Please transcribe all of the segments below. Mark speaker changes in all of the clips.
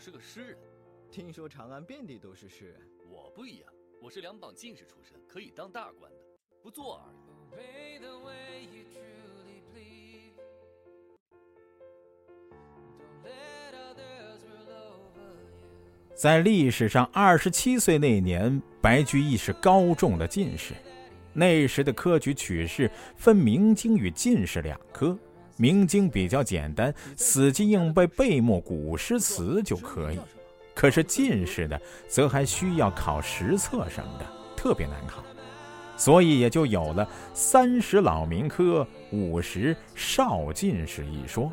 Speaker 1: 是个诗人。
Speaker 2: 听说长安遍地都是诗人。
Speaker 1: 我不一样，我是两榜进士出身，可以当大官的，不做而已。
Speaker 3: 在历史上，二十七岁那年，白居易是高中的进士。那时的科举取士分明经与进士两科，明经比较简单，死记硬背背默古诗词就可以。可是进士的，则还需要考实测什么的，特别难考，所以也就有了“三十老民科，五十少进士”一说。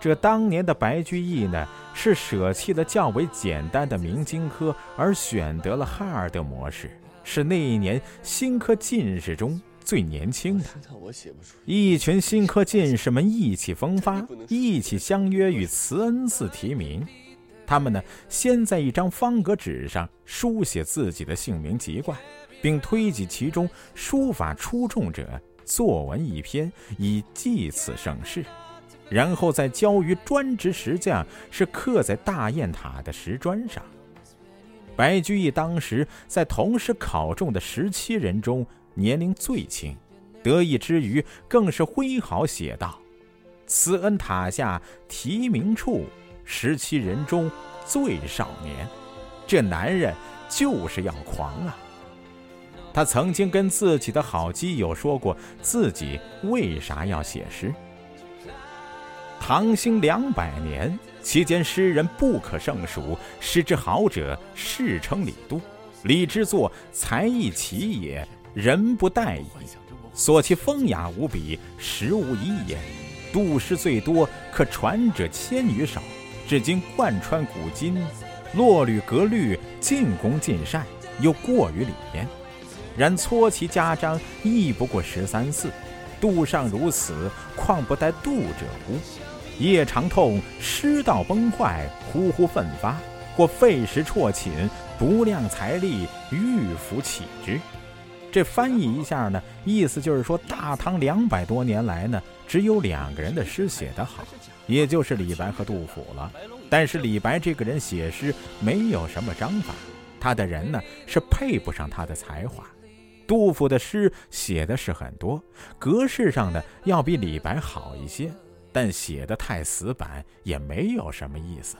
Speaker 3: 这当年的白居易呢，是舍弃了较为简单的明经科，而选择了哈尔德模式，是那一年新科进士中最年轻的。一群新科进士们意气风发，一起相约与慈恩寺提名。他们呢，先在一张方格纸上书写自己的姓名籍贯，并推举其中书法出众者作文一篇，以祭此盛世。然后再交于专职石匠，是刻在大雁塔的石砖上。白居易当时在同时考中的十七人中年龄最轻，得意之余更是挥毫写道：“慈恩塔下题名处，十七人中最少年。”这男人就是要狂啊！他曾经跟自己的好基友说过，自己为啥要写诗。唐兴两百年期间，诗人不可胜数，诗之好者，世称李杜。李之作才艺奇也，人不待矣。所其风雅无比，实无一也。杜诗最多，可传者千余首，至今贯穿古今，落履格律，尽工尽善，又过于里焉。然撮其家章，亦不过十三四。杜尚如此，况不待杜者乎？夜长痛，失道崩坏，呼呼奋发，或费时辍寝，不量财力，欲服起之。这翻译一下呢，意思就是说，大唐两百多年来呢，只有两个人的诗写得好，也就是李白和杜甫了。但是李白这个人写诗没有什么章法，他的人呢是配不上他的才华。杜甫的诗写的是很多，格式上呢要比李白好一些。但写的太死板，也没有什么意思。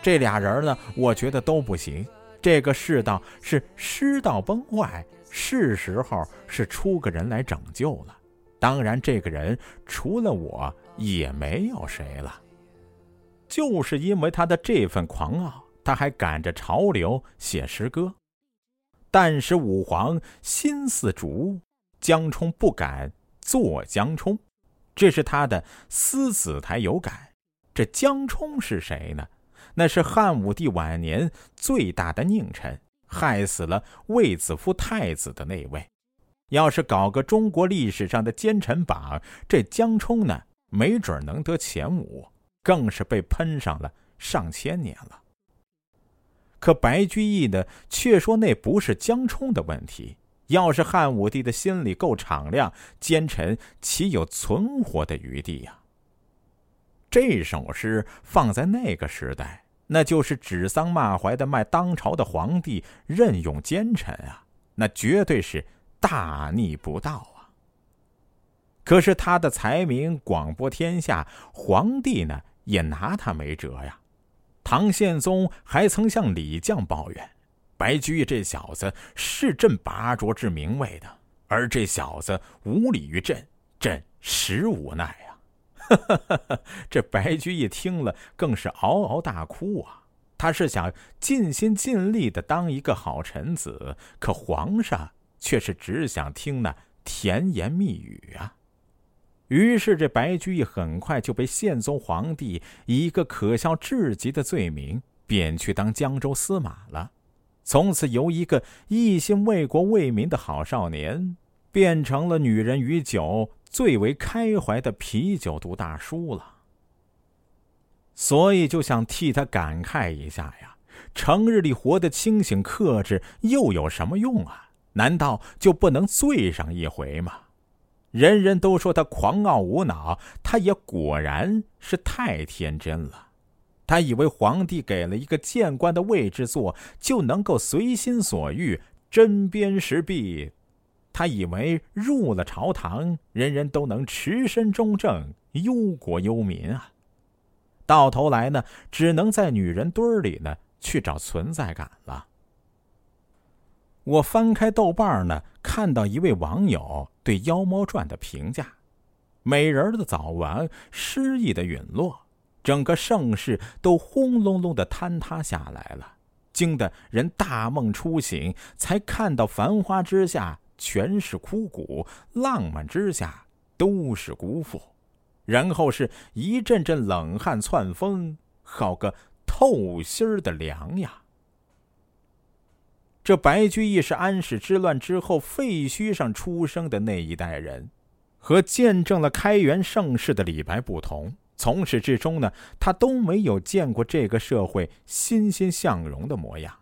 Speaker 3: 这俩人呢，我觉得都不行。这个世道是诗道崩坏，是时候是出个人来拯救了。当然，这个人除了我也没有谁了。就是因为他的这份狂傲，他还赶着潮流写诗歌。但是武皇心似竹，江冲不敢做江冲。这是他的《思子台有感》。这江冲是谁呢？那是汉武帝晚年最大的佞臣，害死了卫子夫太子的那位。要是搞个中国历史上的奸臣榜，这江冲呢，没准能得前五，更是被喷上了上千年了。可白居易呢，却说那不是江冲的问题。要是汉武帝的心里够敞亮，奸臣岂有存活的余地呀？这首诗放在那个时代，那就是指桑骂槐的骂当朝的皇帝任用奸臣啊，那绝对是大逆不道啊！可是他的才名广播天下，皇帝呢也拿他没辙呀。唐宪宗还曾向李绛抱怨。白居易这小子是朕拔擢之名位的，而这小子无礼于朕，朕实无奈呀！哈哈哈这白居易听了更是嗷嗷大哭啊！他是想尽心尽力的当一个好臣子，可皇上却是只想听那甜言蜜语啊！于是这白居易很快就被宪宗皇帝以一个可笑至极的罪名贬去当江州司马了。从此，由一个一心为国为民的好少年，变成了女人与酒最为开怀的啤酒肚大叔了。所以，就想替他感慨一下呀：成日里活得清醒克制，又有什么用啊？难道就不能醉上一回吗？人人都说他狂傲无脑，他也果然是太天真了。他以为皇帝给了一个谏官的位置坐，就能够随心所欲、针砭时弊。他以为入了朝堂，人人都能持身中正、忧国忧民啊。到头来呢，只能在女人堆里呢去找存在感了。我翻开豆瓣呢，看到一位网友对《妖猫传》的评价：美人的早亡，诗意的陨落。整个盛世都轰隆隆的坍塌下来了，惊得人大梦初醒，才看到繁花之下全是枯骨，浪漫之下都是辜负，然后是一阵阵冷汗窜风，好个透心儿的凉呀！这白居易是安史之乱之后废墟上出生的那一代人，和见证了开元盛世的李白不同。从始至终呢，他都没有见过这个社会欣欣向荣的模样。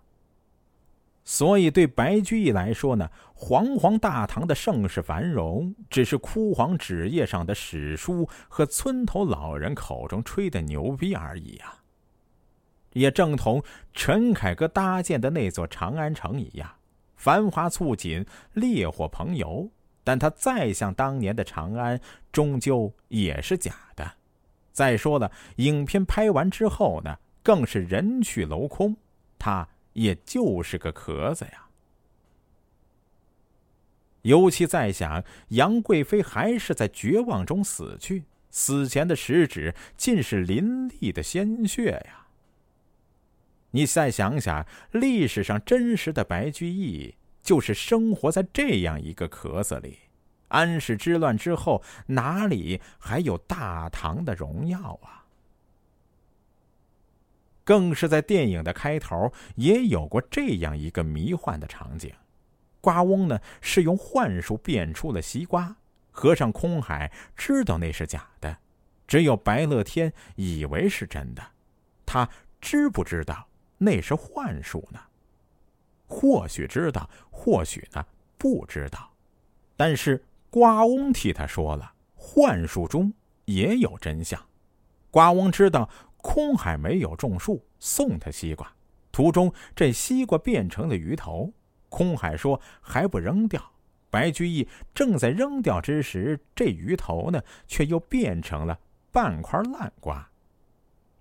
Speaker 3: 所以，对白居易来说呢，煌煌大唐的盛世繁荣，只是枯黄纸页上的史书和村头老人口中吹的牛逼而已呀。也正同陈凯歌搭建的那座长安城一样，繁华簇锦，烈火烹油，但它再像当年的长安，终究也是假的。再说了，影片拍完之后呢，更是人去楼空，他也就是个壳子呀。尤其在想，杨贵妃还是在绝望中死去，死前的食指尽是淋漓的鲜血呀。你再想想，历史上真实的白居易，就是生活在这样一个壳子里。安史之乱之后，哪里还有大唐的荣耀啊？更是在电影的开头也有过这样一个迷幻的场景：瓜翁呢是用幻术变出了西瓜，和尚空海知道那是假的，只有白乐天以为是真的。他知不知道那是幻术呢？或许知道，或许呢不知道，但是。瓜翁替他说了，幻术中也有真相。瓜翁知道空海没有种树，送他西瓜，途中这西瓜变成了鱼头。空海说还不扔掉。白居易正在扔掉之时，这鱼头呢，却又变成了半块烂瓜。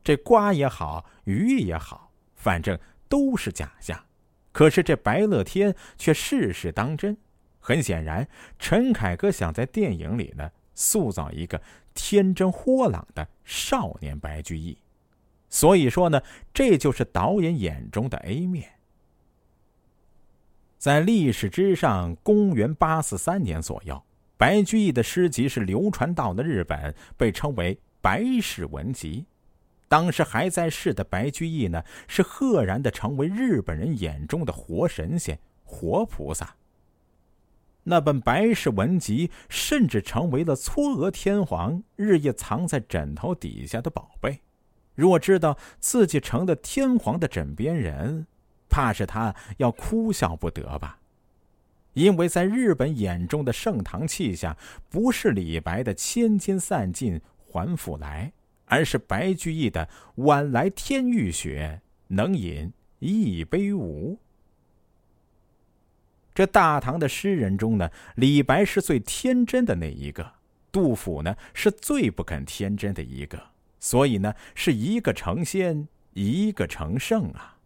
Speaker 3: 这瓜也好，鱼也好，反正都是假象。可是这白乐天却事事当真。很显然，陈凯歌想在电影里呢塑造一个天真豁朗的少年白居易，所以说呢，这就是导演眼中的 A 面。在历史之上，公元八四三年左右，白居易的诗集是流传到了日本，被称为《白氏文集》。当时还在世的白居易呢，是赫然的成为日本人眼中的活神仙、活菩萨。那本《白氏文集》甚至成为了嵯峨天皇日夜藏在枕头底下的宝贝。若知道自己成了天皇的枕边人，怕是他要哭笑不得吧？因为在日本眼中的盛唐气象，不是李白的“千金散尽还复来”，而是白居易的“晚来天欲雪，能饮一杯无”。这大唐的诗人中呢，李白是最天真的那一个，杜甫呢是最不肯天真的一个，所以呢是一个成仙，一个成圣啊。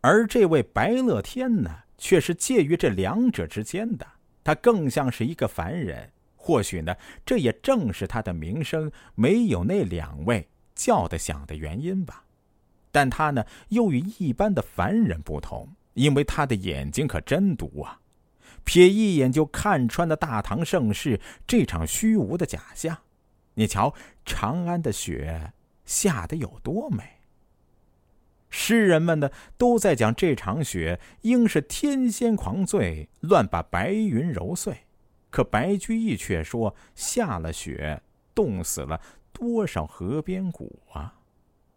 Speaker 3: 而这位白乐天呢，却是介于这两者之间的，他更像是一个凡人。或许呢，这也正是他的名声没有那两位叫得响的原因吧。但他呢，又与一般的凡人不同。因为他的眼睛可真毒啊，瞥一眼就看穿了大唐盛世这场虚无的假象。你瞧，长安的雪下得有多美。诗人们呢，都在讲这场雪应是天仙狂醉，乱把白云揉碎。可白居易却说，下了雪，冻死了多少河边骨啊！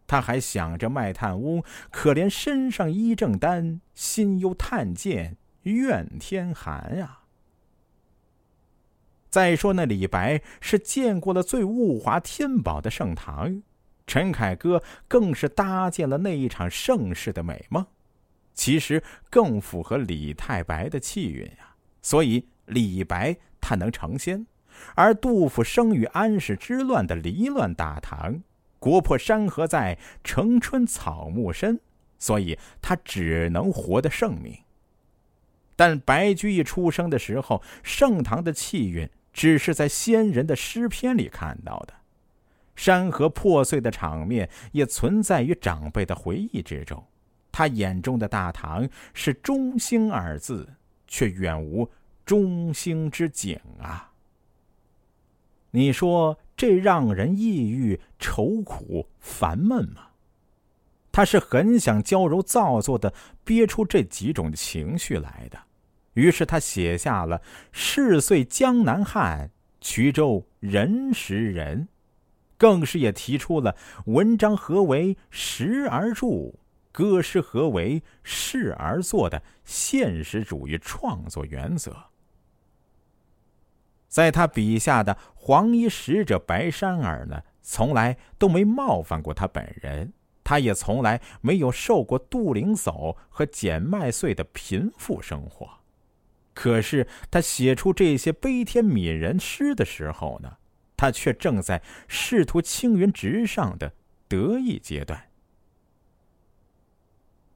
Speaker 3: 他还想着卖炭翁，可怜身上衣正单，心忧炭贱怨天寒啊！再说那李白是见过了最物华天宝的盛唐，陈凯歌更是搭建了那一场盛世的美梦，其实更符合李太白的气运呀。所以李白他能成仙，而杜甫生于安史之乱的离乱大唐，国破山河在，城春草木深，所以他只能活得盛名。但白居易出生的时候，盛唐的气运只是在先人的诗篇里看到的。山河破碎的场面也存在于长辈的回忆之中，他眼中的大唐是“中兴”二字，却远无中兴之景啊！你说这让人抑郁、愁苦、烦闷吗？他是很想娇柔造作的憋出这几种情绪来的，于是他写下了“逝岁江南汉，衢州人识人”。更是也提出了文章何为时而著，歌诗何为事而作的现实主义创作原则。在他笔下的黄衣使者白山儿呢，从来都没冒犯过他本人，他也从来没有受过杜陵叟和捡麦穗的贫富生活。可是他写出这些悲天悯人诗的时候呢？他却正在仕途青云直上的得意阶段。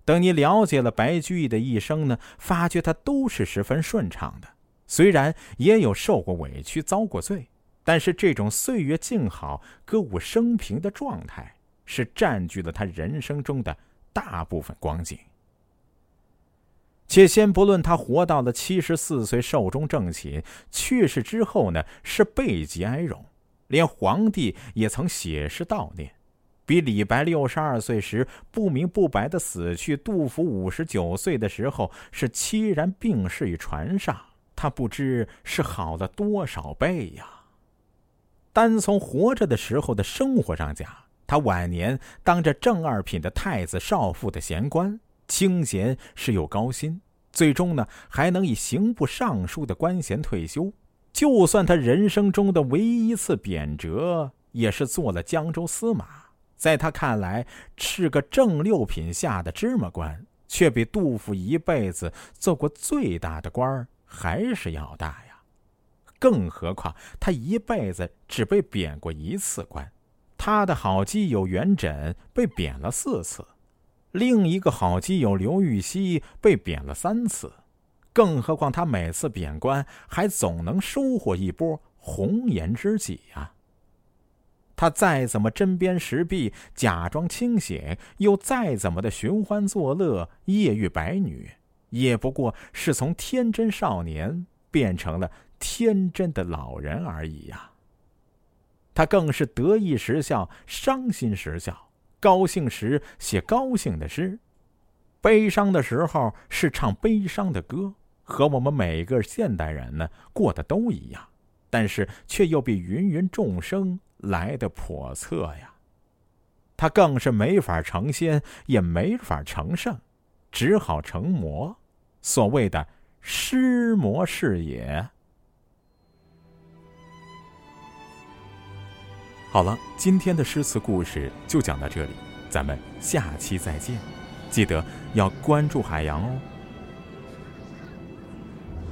Speaker 3: 等你了解了白居易的一生呢，发觉他都是十分顺畅的。虽然也有受过委屈、遭过罪，但是这种岁月静好、歌舞升平的状态，是占据了他人生中的大部分光景。且先不论他活到了七十四岁寿终正寝，去世之后呢，是背极哀荣。连皇帝也曾写诗悼念，比李白六十二岁时不明不白的死去，杜甫五十九岁的时候是凄然病逝于船上，他不知是好了多少倍呀。单从活着的时候的生活上讲，他晚年当着正二品的太子少傅的闲官，清闲是有高薪，最终呢还能以刑部尚书的官衔退休。就算他人生中的唯一一次贬谪，也是做了江州司马。在他看来，是个正六品下的芝麻官，却比杜甫一辈子做过最大的官还是要大呀。更何况他一辈子只被贬过一次官，他的好基友元稹被贬了四次，另一个好基友刘禹锡被贬了三次。更何况他每次贬官，还总能收获一波红颜知己呀。他再怎么针砭时弊，假装清醒，又再怎么的寻欢作乐，夜遇白女，也不过是从天真少年变成了天真的老人而已呀。他更是得意时笑，伤心时笑，高兴时写高兴的诗，悲伤的时候是唱悲伤的歌。和我们每个现代人呢过得都一样，但是却又比芸芸众生来的叵测呀。他更是没法成仙，也没法成圣，只好成魔，所谓的失魔是也。好了，今天的诗词故事就讲到这里，咱们下期再见，记得要关注海洋哦。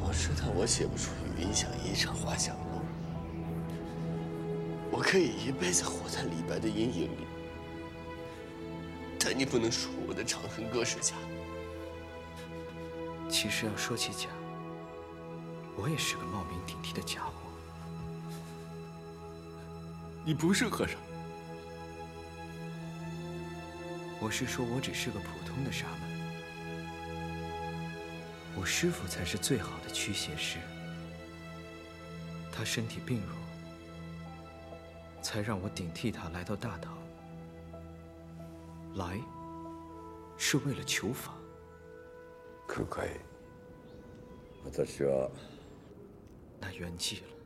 Speaker 4: 我知道我写不出云想衣裳花想容，我可以一辈子活在李白的阴影里，但你不能说我的《长恨歌》是假。
Speaker 5: 其实要说起假，我也是个冒名顶替的家伙。
Speaker 4: 你不是和尚，
Speaker 5: 我是说我只是个普通的沙门。我师父才是最好的驱邪师，他身体病弱，才让我顶替他来到大唐。来，是为了求法。
Speaker 6: 可可以，私は。
Speaker 5: 那圆寂了。